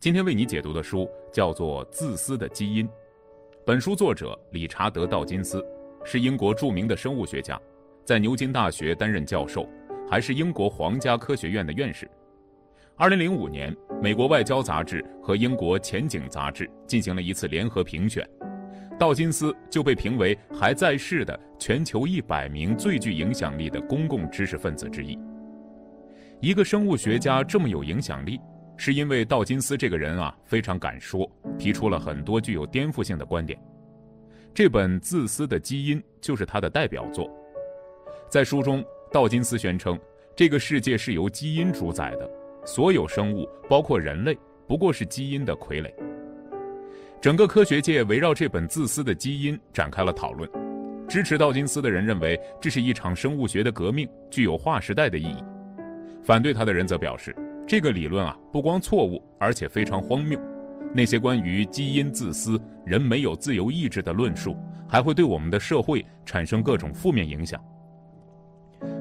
今天为你解读的书叫做《自私的基因》，本书作者理查德·道金斯是英国著名的生物学家，在牛津大学担任教授，还是英国皇家科学院的院士。二零零五年，美国外交杂志和英国前景杂志进行了一次联合评选，道金斯就被评为还在世的全球一百名最具影响力的公共知识分子之一。一个生物学家这么有影响力？是因为道金斯这个人啊非常敢说，提出了很多具有颠覆性的观点。这本《自私的基因》就是他的代表作。在书中，道金斯宣称，这个世界是由基因主宰的，所有生物，包括人类，不过是基因的傀儡。整个科学界围绕这本《自私的基因》展开了讨论。支持道金斯的人认为，这是一场生物学的革命，具有划时代的意义；反对他的人则表示。这个理论啊，不光错误，而且非常荒谬。那些关于基因自私、人没有自由意志的论述，还会对我们的社会产生各种负面影响。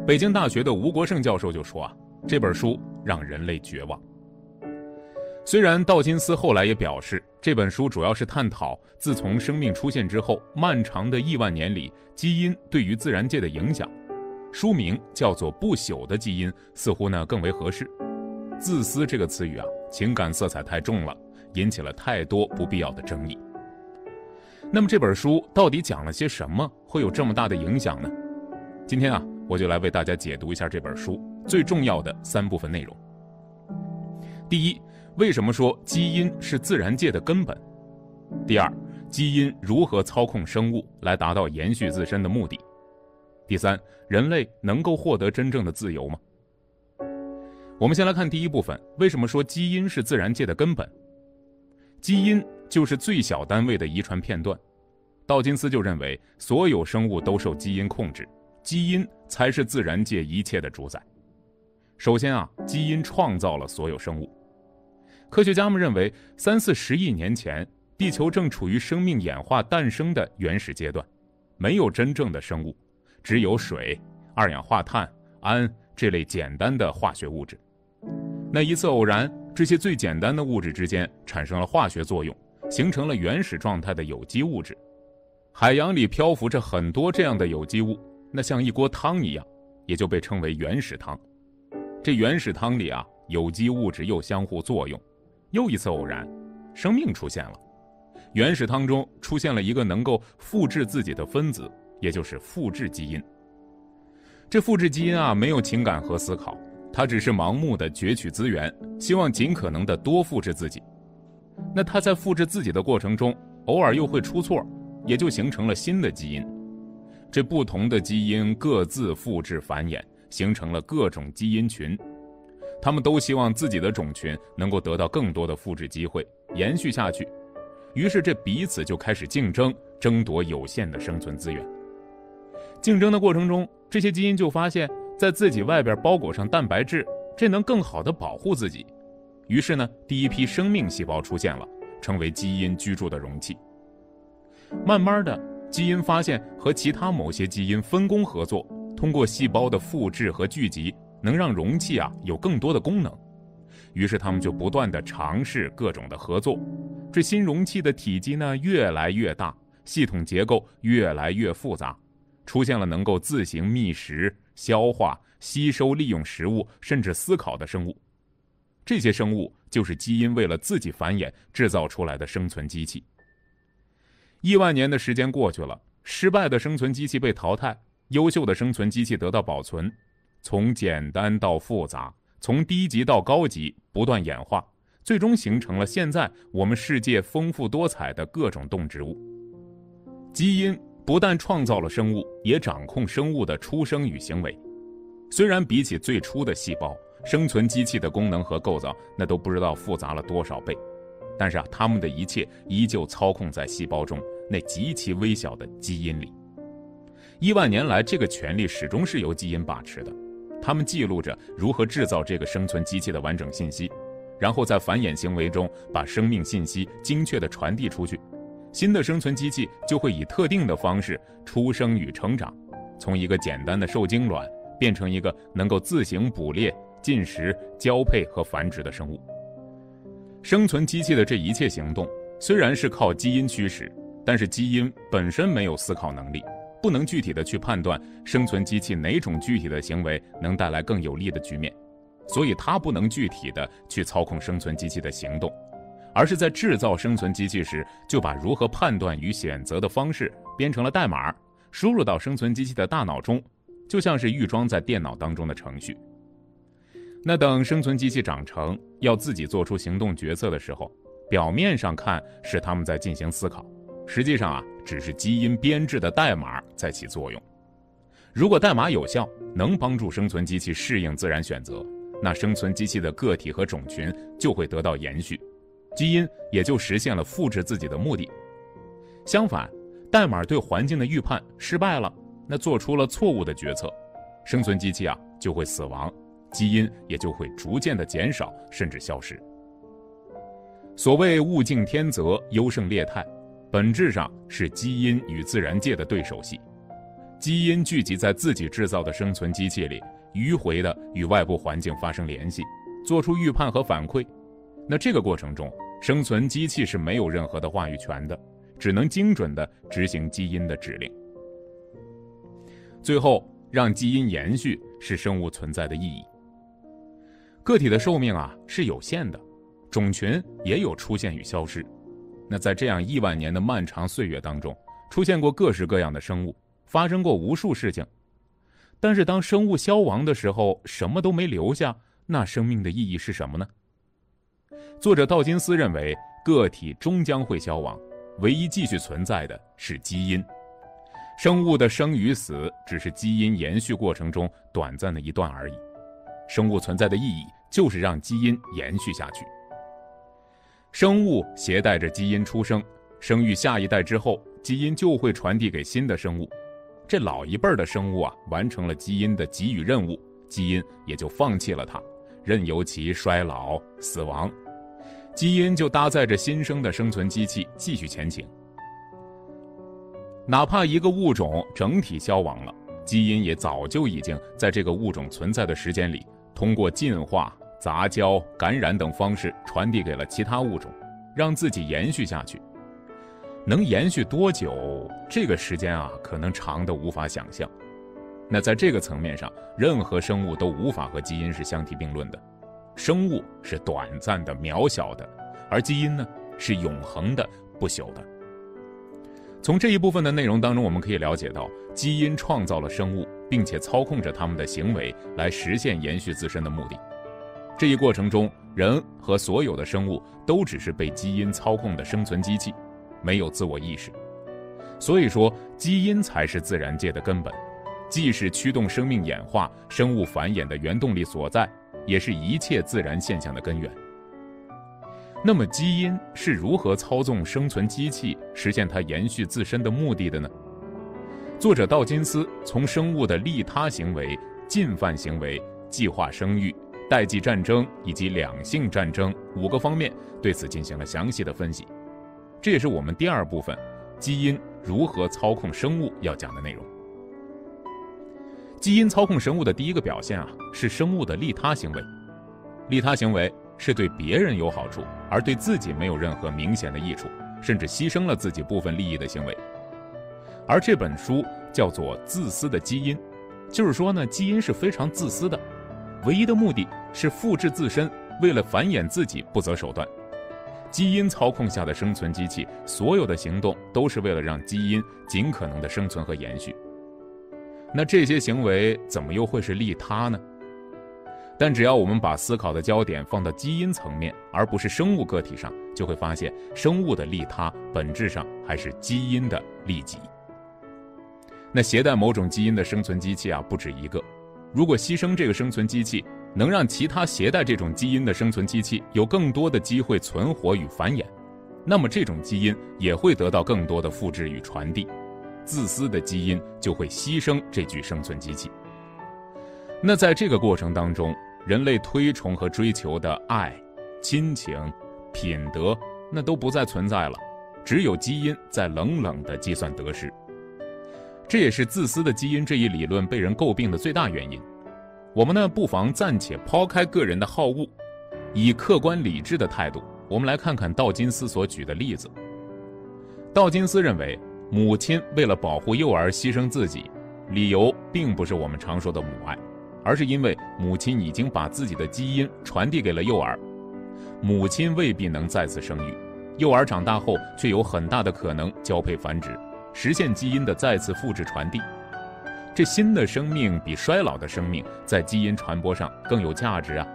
北京大学的吴国胜教授就说啊，这本书让人类绝望。虽然道金斯后来也表示，这本书主要是探讨自从生命出现之后漫长的亿万年里，基因对于自然界的影响。书名叫做《不朽的基因》，似乎呢更为合适。自私这个词语啊，情感色彩太重了，引起了太多不必要的争议。那么这本书到底讲了些什么，会有这么大的影响呢？今天啊，我就来为大家解读一下这本书最重要的三部分内容。第一，为什么说基因是自然界的根本？第二，基因如何操控生物来达到延续自身的目的？第三，人类能够获得真正的自由吗？我们先来看第一部分，为什么说基因是自然界的根本？基因就是最小单位的遗传片段。道金斯就认为，所有生物都受基因控制，基因才是自然界一切的主宰。首先啊，基因创造了所有生物。科学家们认为，三四十亿年前，地球正处于生命演化诞生的原始阶段，没有真正的生物，只有水、二氧化碳、氨这类简单的化学物质。那一次偶然，这些最简单的物质之间产生了化学作用，形成了原始状态的有机物质。海洋里漂浮着很多这样的有机物，那像一锅汤一样，也就被称为原始汤。这原始汤里啊，有机物质又相互作用，又一次偶然，生命出现了。原始汤中出现了一个能够复制自己的分子，也就是复制基因。这复制基因啊，没有情感和思考。它只是盲目的攫取资源，希望尽可能的多复制自己。那它在复制自己的过程中，偶尔又会出错，也就形成了新的基因。这不同的基因各自复制繁衍，形成了各种基因群。他们都希望自己的种群能够得到更多的复制机会，延续下去。于是这彼此就开始竞争，争夺有限的生存资源。竞争的过程中，这些基因就发现。在自己外边包裹上蛋白质，这能更好的保护自己。于是呢，第一批生命细胞出现了，成为基因居住的容器。慢慢的，基因发现和其他某些基因分工合作，通过细胞的复制和聚集，能让容器啊有更多的功能。于是他们就不断的尝试各种的合作。这新容器的体积呢越来越大，系统结构越来越复杂，出现了能够自行觅食。消化、吸收、利用食物，甚至思考的生物，这些生物就是基因为了自己繁衍制造出来的生存机器。亿万年的时间过去了，失败的生存机器被淘汰，优秀的生存机器得到保存。从简单到复杂，从低级到高级，不断演化，最终形成了现在我们世界丰富多彩的各种动植物。基因。不但创造了生物，也掌控生物的出生与行为。虽然比起最初的细胞，生存机器的功能和构造那都不知道复杂了多少倍，但是啊，他们的一切依旧操控在细胞中那极其微小的基因里。亿万年来，这个权利始终是由基因把持的，他们记录着如何制造这个生存机器的完整信息，然后在繁衍行为中把生命信息精确地传递出去。新的生存机器就会以特定的方式出生与成长，从一个简单的受精卵变成一个能够自行捕猎、进食、交配和繁殖的生物。生存机器的这一切行动虽然是靠基因驱使，但是基因本身没有思考能力，不能具体的去判断生存机器哪种具体的行为能带来更有利的局面，所以它不能具体的去操控生存机器的行动，而是在制造生存机器时就把如何判断与选择的方式编成了代码，输入到生存机器的大脑中，就像是预装在电脑当中的程序。那等生存机器长成，要自己做出行动决策的时候，表面上看是他们在进行思考，实际上啊，只是基因编制的代码在起作用。如果代码有效，能帮助生存机器适应自然选择，那生存机器的个体和种群就会得到延续，基因也就实现了复制自己的目的。相反，代码对环境的预判失败了，那做出了错误的决策，生存机器啊就会死亡。基因也就会逐渐的减少，甚至消失。所谓物竞天择，优胜劣汰，本质上是基因与自然界的对手戏。基因聚集在自己制造的生存机器里，迂回的与外部环境发生联系，做出预判和反馈。那这个过程中，生存机器是没有任何的话语权的，只能精准的执行基因的指令。最后，让基因延续是生物存在的意义。个体的寿命啊是有限的，种群也有出现与消失。那在这样亿万年的漫长岁月当中，出现过各式各样的生物，发生过无数事情。但是当生物消亡的时候，什么都没留下，那生命的意义是什么呢？作者道金斯认为，个体终将会消亡，唯一继续存在的是基因。生物的生与死只是基因延续过程中短暂的一段而已。生物存在的意义。就是让基因延续下去。生物携带着基因出生，生育下一代之后，基因就会传递给新的生物。这老一辈的生物啊，完成了基因的给予任务，基因也就放弃了它，任由其衰老死亡。基因就搭载着新生的生存机器继续前行。哪怕一个物种整体消亡了，基因也早就已经在这个物种存在的时间里。通过进化、杂交、感染等方式传递给了其他物种，让自己延续下去。能延续多久？这个时间啊，可能长的无法想象。那在这个层面上，任何生物都无法和基因是相提并论的。生物是短暂的、渺小的，而基因呢，是永恒的、不朽的。从这一部分的内容当中，我们可以了解到，基因创造了生物。并且操控着他们的行为来实现延续自身的目的。这一过程中，人和所有的生物都只是被基因操控的生存机器，没有自我意识。所以说，基因才是自然界的根本，既是驱动生命演化、生物繁衍的原动力所在，也是一切自然现象的根源。那么，基因是如何操纵生存机器，实现它延续自身的目的的呢？作者道金斯从生物的利他行为、进犯行为、计划生育、代际战争以及两性战争五个方面对此进行了详细的分析。这也是我们第二部分“基因如何操控生物”要讲的内容。基因操控生物的第一个表现啊，是生物的利他行为。利他行为是对别人有好处，而对自己没有任何明显的益处，甚至牺牲了自己部分利益的行为。而这本书叫做《自私的基因》，就是说呢，基因是非常自私的，唯一的目的是复制自身，为了繁衍自己不择手段。基因操控下的生存机器，所有的行动都是为了让基因尽可能的生存和延续。那这些行为怎么又会是利他呢？但只要我们把思考的焦点放到基因层面，而不是生物个体上，就会发现生物的利他本质上还是基因的利己。那携带某种基因的生存机器啊，不止一个。如果牺牲这个生存机器，能让其他携带这种基因的生存机器有更多的机会存活与繁衍，那么这种基因也会得到更多的复制与传递。自私的基因就会牺牲这具生存机器。那在这个过程当中，人类推崇和追求的爱、亲情、品德，那都不再存在了，只有基因在冷冷的计算得失。这也是自私的基因这一理论被人诟病的最大原因。我们呢，不妨暂且抛开个人的好恶，以客观理智的态度我们来看看道金斯所举的例子。道金斯认为，母亲为了保护幼儿牺牲自己，理由并不是我们常说的母爱，而是因为母亲已经把自己的基因传递给了幼儿。母亲未必能再次生育，幼儿长大后却有很大的可能交配繁殖，实现基因的再次复制传递。这新的生命比衰老的生命在基因传播上更有价值啊！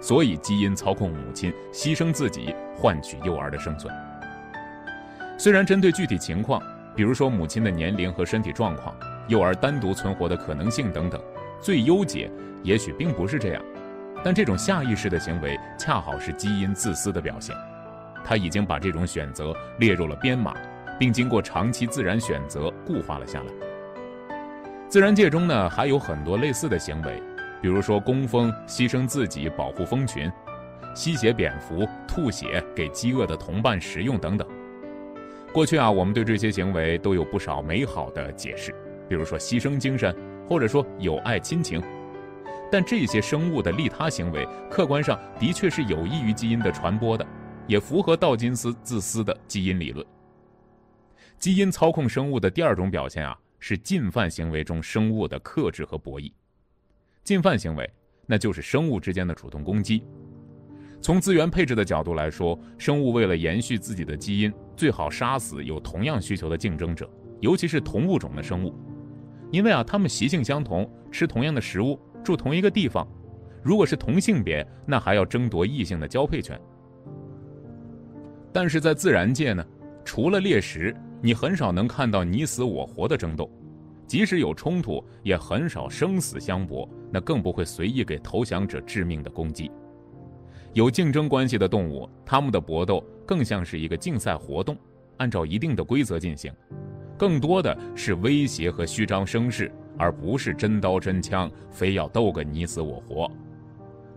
所以，基因操控母亲牺牲自己，换取幼儿的生存。虽然针对具体情况，比如说母亲的年龄和身体状况、幼儿单独存活的可能性等等，最优解也许并不是这样，但这种下意识的行为恰好是基因自私的表现。他已经把这种选择列入了编码，并经过长期自然选择固化了下来。自然界中呢，还有很多类似的行为，比如说工蜂牺牲自己保护蜂群，吸血蝙蝠吐血给饥饿的同伴食用等等。过去啊，我们对这些行为都有不少美好的解释，比如说牺牲精神，或者说友爱亲情。但这些生物的利他行为，客观上的确是有益于基因的传播的，也符合道金斯自私的基因理论。基因操控生物的第二种表现啊，是进犯行为中生物的克制和博弈。进犯行为，那就是生物之间的主动攻击。从资源配置的角度来说，生物为了延续自己的基因，最好杀死有同样需求的竞争者，尤其是同物种的生物，因为啊，它们习性相同，吃同样的食物，住同一个地方。如果是同性别，那还要争夺异性的交配权。但是在自然界呢，除了猎食，你很少能看到你死我活的争斗，即使有冲突，也很少生死相搏，那更不会随意给投降者致命的攻击。有竞争关系的动物，它们的搏斗更像是一个竞赛活动，按照一定的规则进行，更多的是威胁和虚张声势，而不是真刀真枪，非要斗个你死我活。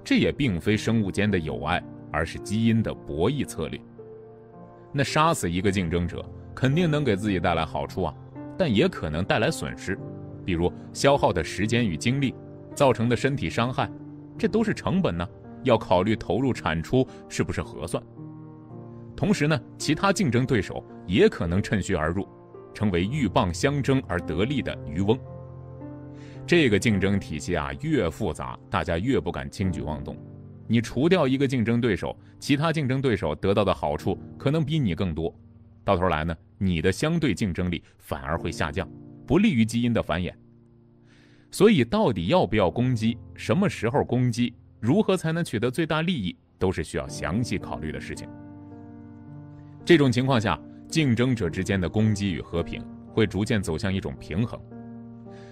这也并非生物间的友爱，而是基因的博弈策略。那杀死一个竞争者，肯定能给自己带来好处啊，但也可能带来损失，比如消耗的时间与精力，造成的身体伤害，这都是成本呢。要考虑投入产出是不是合算。同时呢，其他竞争对手也可能趁虚而入，成为鹬蚌相争而得利的渔翁。这个竞争体系啊，越复杂，大家越不敢轻举妄动。你除掉一个竞争对手，其他竞争对手得到的好处可能比你更多，到头来呢，你的相对竞争力反而会下降，不利于基因的繁衍。所以，到底要不要攻击，什么时候攻击？如何才能取得最大利益，都是需要详细考虑的事情。这种情况下，竞争者之间的攻击与和平会逐渐走向一种平衡。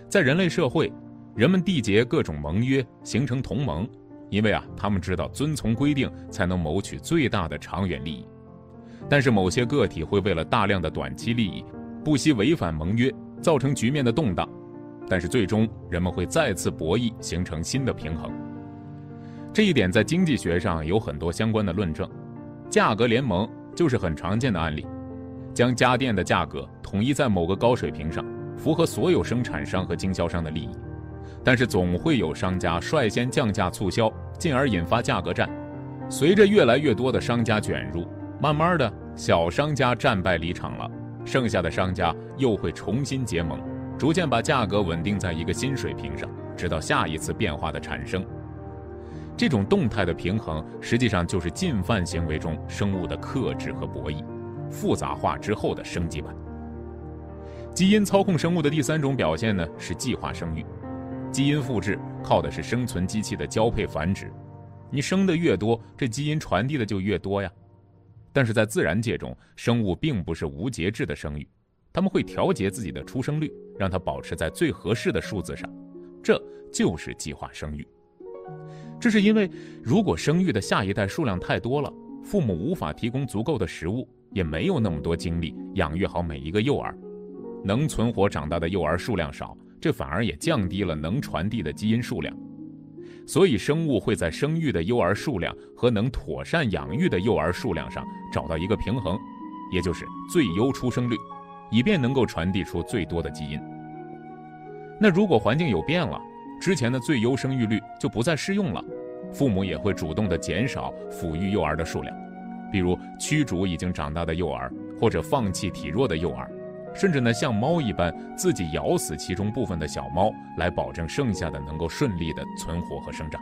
在人类社会，人们缔结各种盟约，形成同盟，因为啊，他们知道遵从规定才能谋取最大的长远利益。但是某些个体会为了大量的短期利益，不惜违反盟约，造成局面的动荡。但是最终，人们会再次博弈，形成新的平衡。这一点在经济学上有很多相关的论证，价格联盟就是很常见的案例，将家电的价格统一在某个高水平上，符合所有生产商和经销商的利益。但是总会有商家率先降价促销，进而引发价格战。随着越来越多的商家卷入，慢慢的小商家战败离场了，剩下的商家又会重新结盟，逐渐把价格稳定在一个新水平上，直到下一次变化的产生。这种动态的平衡，实际上就是进犯行为中生物的克制和博弈，复杂化之后的升级版。基因操控生物的第三种表现呢，是计划生育。基因复制靠的是生存机器的交配繁殖，你生的越多，这基因传递的就越多呀。但是在自然界中，生物并不是无节制的生育，他们会调节自己的出生率，让它保持在最合适的数字上，这就是计划生育。这是因为，如果生育的下一代数量太多了，父母无法提供足够的食物，也没有那么多精力养育好每一个幼儿，能存活长大的幼儿数量少，这反而也降低了能传递的基因数量。所以，生物会在生育的幼儿数量和能妥善养育的幼儿数量上找到一个平衡，也就是最优出生率，以便能够传递出最多的基因。那如果环境有变了？之前的最优生育率就不再适用了，父母也会主动的减少抚育幼儿的数量，比如驱逐已经长大的幼儿，或者放弃体弱的幼儿，甚至呢像猫一般自己咬死其中部分的小猫，来保证剩下的能够顺利的存活和生长。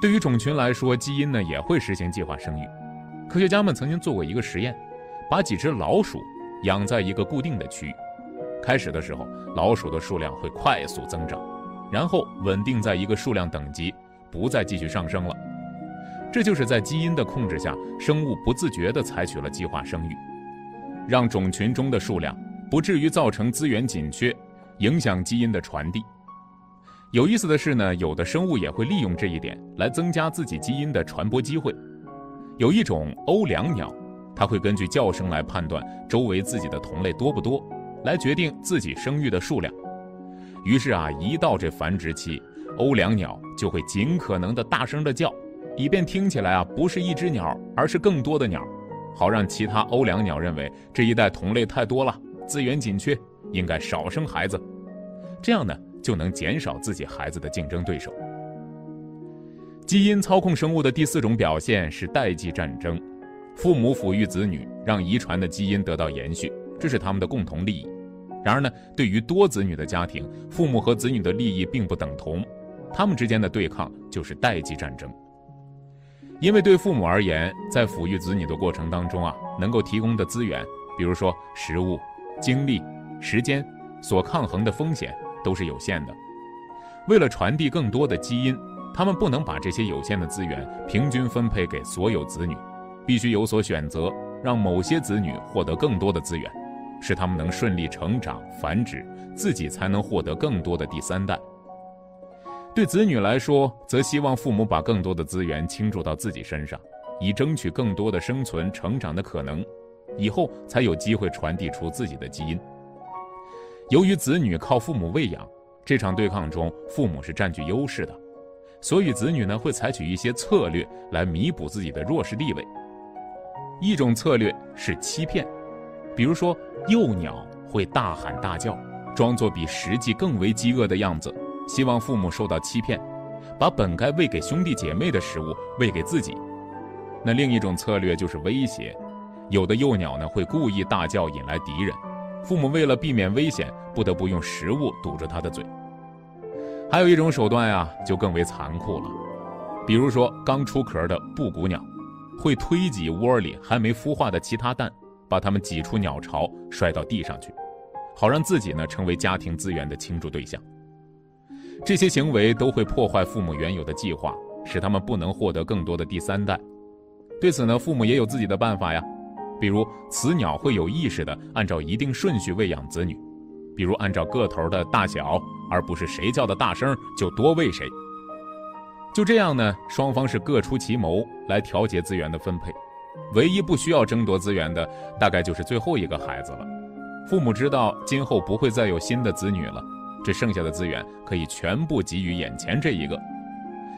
对于种群来说，基因呢也会实行计划生育。科学家们曾经做过一个实验，把几只老鼠养在一个固定的区域。开始的时候，老鼠的数量会快速增长，然后稳定在一个数量等级，不再继续上升了。这就是在基因的控制下，生物不自觉地采取了计划生育，让种群中的数量不至于造成资源紧缺，影响基因的传递。有意思的是呢，有的生物也会利用这一点来增加自己基因的传播机会。有一种欧良鸟，它会根据叫声来判断周围自己的同类多不多，来决定自己生育的数量。于是啊，一到这繁殖期，欧良鸟就会尽可能的大声的叫，以便听起来啊不是一只鸟，而是更多的鸟，好让其他欧良鸟认为这一代同类太多了，资源紧缺，应该少生孩子。这样呢？就能减少自己孩子的竞争对手。基因操控生物的第四种表现是代际战争，父母抚育子女，让遗传的基因得到延续，这是他们的共同利益。然而呢，对于多子女的家庭，父母和子女的利益并不等同，他们之间的对抗就是代际战争。因为对父母而言，在抚育子女的过程当中啊，能够提供的资源，比如说食物、精力、时间，所抗衡的风险。都是有限的。为了传递更多的基因，他们不能把这些有限的资源平均分配给所有子女，必须有所选择，让某些子女获得更多的资源，使他们能顺利成长繁殖，自己才能获得更多的第三代。对子女来说，则希望父母把更多的资源倾注到自己身上，以争取更多的生存成长的可能，以后才有机会传递出自己的基因。由于子女靠父母喂养，这场对抗中父母是占据优势的，所以子女呢会采取一些策略来弥补自己的弱势地位。一种策略是欺骗，比如说幼鸟会大喊大叫，装作比实际更为饥饿的样子，希望父母受到欺骗，把本该喂给兄弟姐妹的食物喂给自己。那另一种策略就是威胁，有的幼鸟呢会故意大叫引来敌人。父母为了避免危险，不得不用食物堵着它的嘴。还有一种手段呀，就更为残酷了。比如说，刚出壳的布谷鸟，会推挤窝里还没孵化的其他蛋，把他们挤出鸟巢，摔到地上去，好让自己呢成为家庭资源的倾注对象。这些行为都会破坏父母原有的计划，使他们不能获得更多的第三代。对此呢，父母也有自己的办法呀。比如，雌鸟会有意识地按照一定顺序喂养子女，比如按照个头的大小，而不是谁叫的大声就多喂谁。就这样呢，双方是各出奇谋来调节资源的分配。唯一不需要争夺资源的，大概就是最后一个孩子了。父母知道今后不会再有新的子女了，这剩下的资源可以全部给予眼前这一个。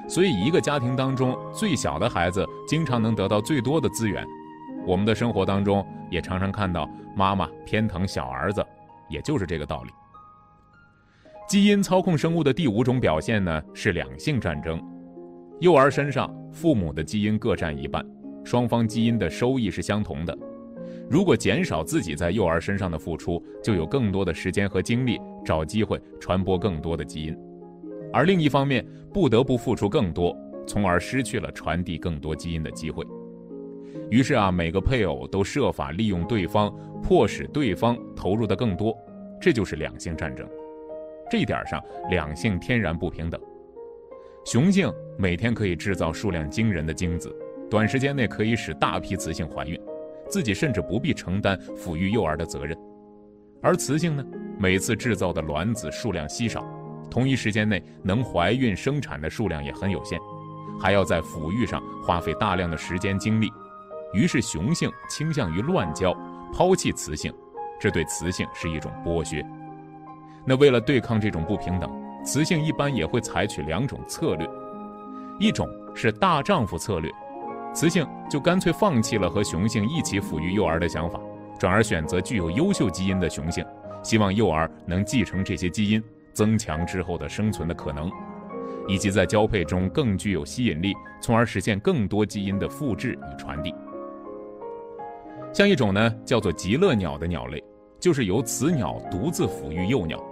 所以，一个家庭当中最小的孩子经常能得到最多的资源。我们的生活当中也常常看到妈妈偏疼小儿子，也就是这个道理。基因操控生物的第五种表现呢是两性战争，幼儿身上父母的基因各占一半，双方基因的收益是相同的。如果减少自己在幼儿身上的付出，就有更多的时间和精力找机会传播更多的基因，而另一方面不得不付出更多，从而失去了传递更多基因的机会。于是啊，每个配偶都设法利用对方，迫使对方投入的更多，这就是两性战争。这一点上，两性天然不平等。雄性每天可以制造数量惊人的精子，短时间内可以使大批雌性怀孕，自己甚至不必承担抚育幼儿的责任。而雌性呢，每次制造的卵子数量稀少，同一时间内能怀孕生产的数量也很有限，还要在抚育上花费大量的时间精力。于是，雄性倾向于乱交，抛弃雌性，这对雌性是一种剥削。那为了对抗这种不平等，雌性一般也会采取两种策略：一种是大丈夫策略，雌性就干脆放弃了和雄性一起抚育幼儿的想法，转而选择具有优秀基因的雄性，希望幼儿能继承这些基因，增强之后的生存的可能。以及在交配中更具有吸引力，从而实现更多基因的复制与传递。像一种呢叫做极乐鸟的鸟类，就是由雌鸟独自抚育幼鸟。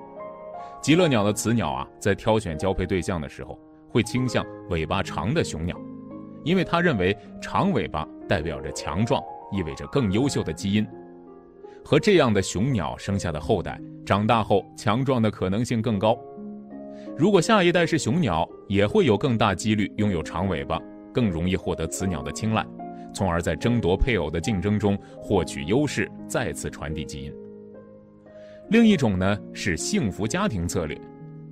极乐鸟的雌鸟啊，在挑选交配对象的时候，会倾向尾巴长的雄鸟，因为它认为长尾巴代表着强壮，意味着更优秀的基因。和这样的雄鸟生下的后代，长大后强壮的可能性更高。如果下一代是雄鸟，也会有更大几率拥有长尾巴，更容易获得雌鸟的青睐。从而在争夺配偶的竞争中获取优势，再次传递基因。另一种呢是幸福家庭策略，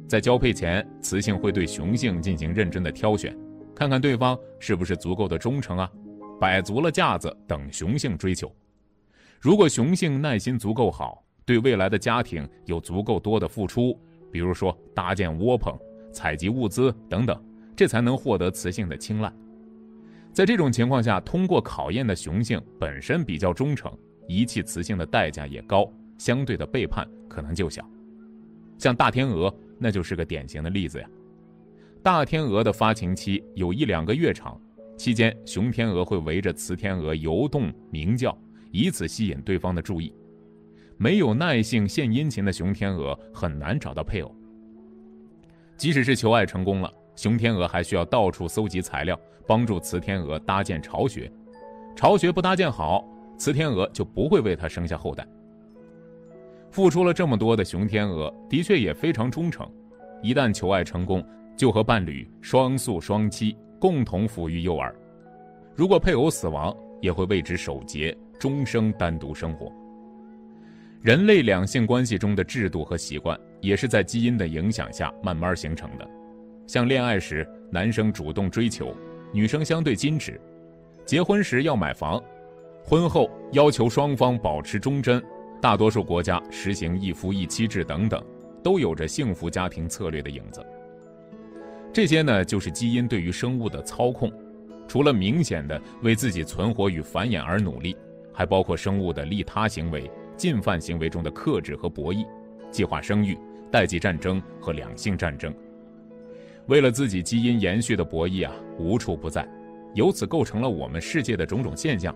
在交配前，雌性会对雄性进行认真的挑选，看看对方是不是足够的忠诚啊，摆足了架子等雄性追求。如果雄性耐心足够好，对未来的家庭有足够多的付出，比如说搭建窝棚、采集物资等等，这才能获得雌性的青睐。在这种情况下，通过考验的雄性本身比较忠诚，遗弃雌性的代价也高，相对的背叛可能就小。像大天鹅，那就是个典型的例子呀。大天鹅的发情期有一两个月长，期间雄天鹅会围着雌天鹅游动鸣叫，以此吸引对方的注意。没有耐性献殷勤的雄天鹅很难找到配偶。即使是求爱成功了。雄天鹅还需要到处搜集材料，帮助雌天鹅搭建巢穴。巢穴不搭建好，雌天鹅就不会为它生下后代。付出了这么多的雄天鹅，的确也非常忠诚。一旦求爱成功，就和伴侣双宿双栖，共同抚育幼儿。如果配偶死亡，也会为之守节，终生单独生活。人类两性关系中的制度和习惯，也是在基因的影响下慢慢形成的。像恋爱时，男生主动追求，女生相对矜持；结婚时要买房，婚后要求双方保持忠贞。大多数国家实行一夫一妻制等等，都有着幸福家庭策略的影子。这些呢，就是基因对于生物的操控。除了明显的为自己存活与繁衍而努力，还包括生物的利他行为、进犯行为中的克制和博弈、计划生育、代际战争和两性战争。为了自己基因延续的博弈啊，无处不在，由此构成了我们世界的种种现象。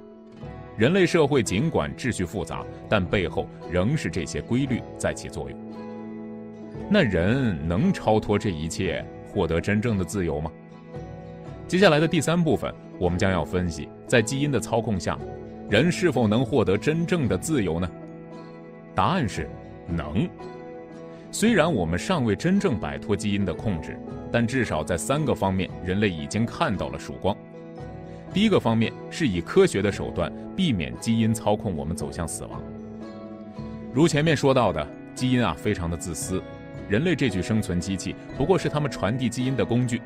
人类社会尽管秩序复杂，但背后仍是这些规律在起作用。那人能超脱这一切，获得真正的自由吗？接下来的第三部分，我们将要分析，在基因的操控下，人是否能获得真正的自由呢？答案是能。虽然我们尚未真正摆脱基因的控制，但至少在三个方面，人类已经看到了曙光。第一个方面是以科学的手段避免基因操控我们走向死亡。如前面说到的，基因啊非常的自私，人类这具生存机器不过是他们传递基因的工具，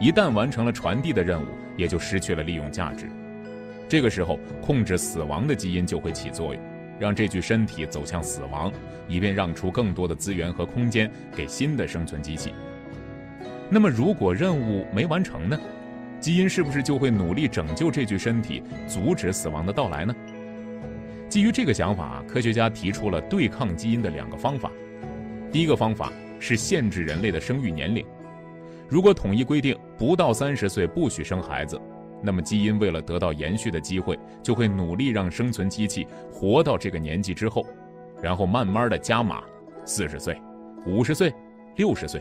一旦完成了传递的任务，也就失去了利用价值。这个时候，控制死亡的基因就会起作用。让这具身体走向死亡，以便让出更多的资源和空间给新的生存机器。那么，如果任务没完成呢？基因是不是就会努力拯救这具身体，阻止死亡的到来呢？基于这个想法，科学家提出了对抗基因的两个方法。第一个方法是限制人类的生育年龄，如果统一规定不到三十岁不许生孩子。那么，基因为了得到延续的机会，就会努力让生存机器活到这个年纪之后，然后慢慢的加码，四十岁、五十岁、六十岁。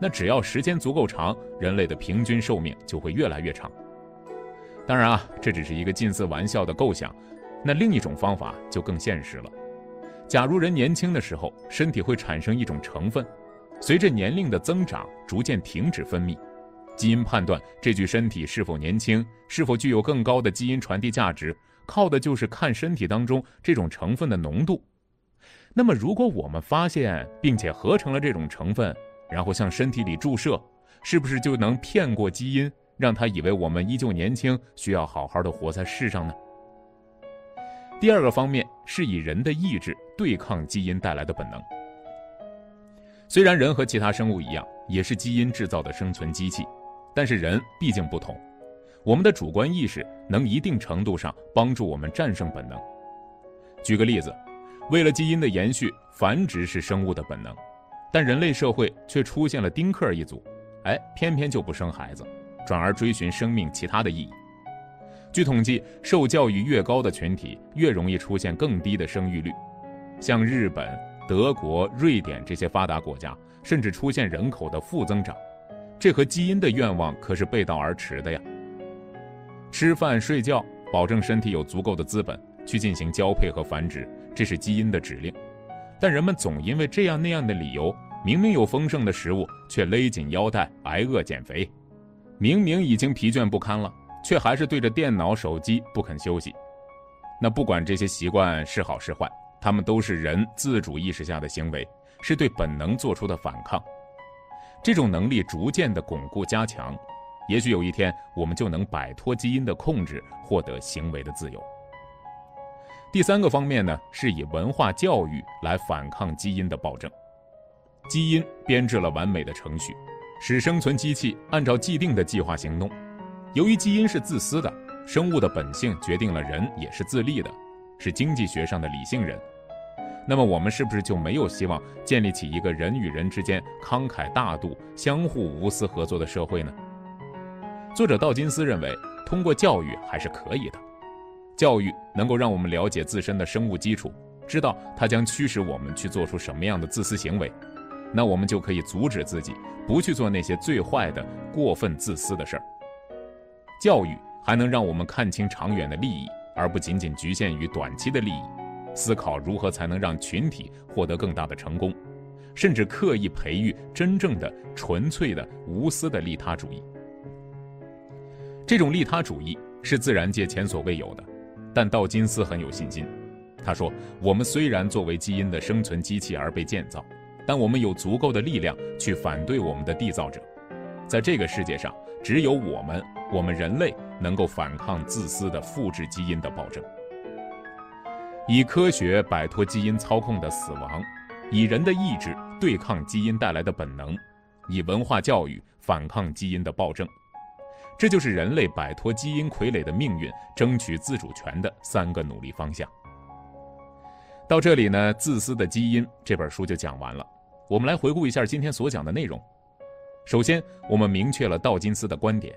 那只要时间足够长，人类的平均寿命就会越来越长。当然啊，这只是一个近似玩笑的构想。那另一种方法就更现实了。假如人年轻的时候，身体会产生一种成分，随着年龄的增长，逐渐停止分泌。基因判断这具身体是否年轻，是否具有更高的基因传递价值，靠的就是看身体当中这种成分的浓度。那么，如果我们发现并且合成了这种成分，然后向身体里注射，是不是就能骗过基因，让他以为我们依旧年轻，需要好好的活在世上呢？第二个方面是以人的意志对抗基因带来的本能。虽然人和其他生物一样，也是基因制造的生存机器。但是人毕竟不同，我们的主观意识能一定程度上帮助我们战胜本能。举个例子，为了基因的延续，繁殖是生物的本能，但人类社会却出现了丁克一族，哎，偏偏就不生孩子，转而追寻生命其他的意义。据统计，受教育越高的群体，越容易出现更低的生育率。像日本、德国、瑞典这些发达国家，甚至出现人口的负增长，这和基因的愿望可是背道而驰的呀。吃饭睡觉，保证身体有足够的资本去进行交配和繁殖，这是基因的指令。但人们总因为这样那样的理由，明明有丰盛的食物，却勒紧腰带挨饿减肥；明明已经疲倦不堪了。却还是对着电脑、手机不肯休息。那不管这些习惯是好是坏，他们都是人自主意识下的行为，是对本能做出的反抗。这种能力逐渐的巩固加强，也许有一天我们就能摆脱基因的控制，获得行为的自由。第三个方面呢，是以文化教育来反抗基因的暴政。基因编制了完美的程序，使生存机器按照既定的计划行动。由于基因是自私的，生物的本性决定了人也是自利的，是经济学上的理性人。那么我们是不是就没有希望建立起一个人与人之间慷慨大度、相互无私合作的社会呢？作者道金斯认为，通过教育还是可以的。教育能够让我们了解自身的生物基础，知道它将驱使我们去做出什么样的自私行为，那我们就可以阻止自己不去做那些最坏的、过分自私的事儿。教育还能让我们看清长远的利益，而不仅仅局限于短期的利益，思考如何才能让群体获得更大的成功，甚至刻意培育真正的、纯粹的、无私的利他主义。这种利他主义是自然界前所未有的，但道金斯很有信心。他说：“我们虽然作为基因的生存机器而被建造，但我们有足够的力量去反对我们的缔造者。在这个世界上，只有我们。”我们人类能够反抗自私的复制基因的暴政，以科学摆脱基因操控的死亡，以人的意志对抗基因带来的本能，以文化教育反抗基因的暴政，这就是人类摆脱基因傀儡的命运、争取自主权的三个努力方向。到这里呢，《自私的基因》这本书就讲完了。我们来回顾一下今天所讲的内容。首先，我们明确了道金斯的观点。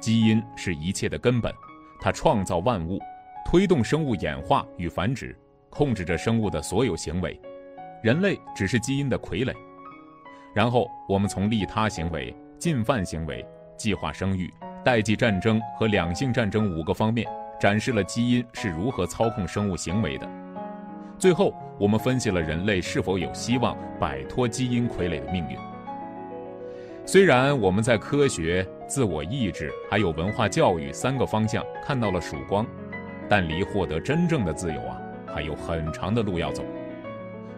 基因是一切的根本，它创造万物，推动生物演化与繁殖，控制着生物的所有行为。人类只是基因的傀儡。然后，我们从利他行为、进犯行为、计划生育、代际战争和两性战争五个方面，展示了基因是如何操控生物行为的。最后，我们分析了人类是否有希望摆脱基因傀儡的命运。虽然我们在科学、自我意志还有文化教育三个方向看到了曙光，但离获得真正的自由啊，还有很长的路要走。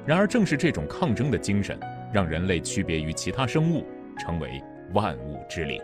然而，正是这种抗争的精神，让人类区别于其他生物，成为万物之灵。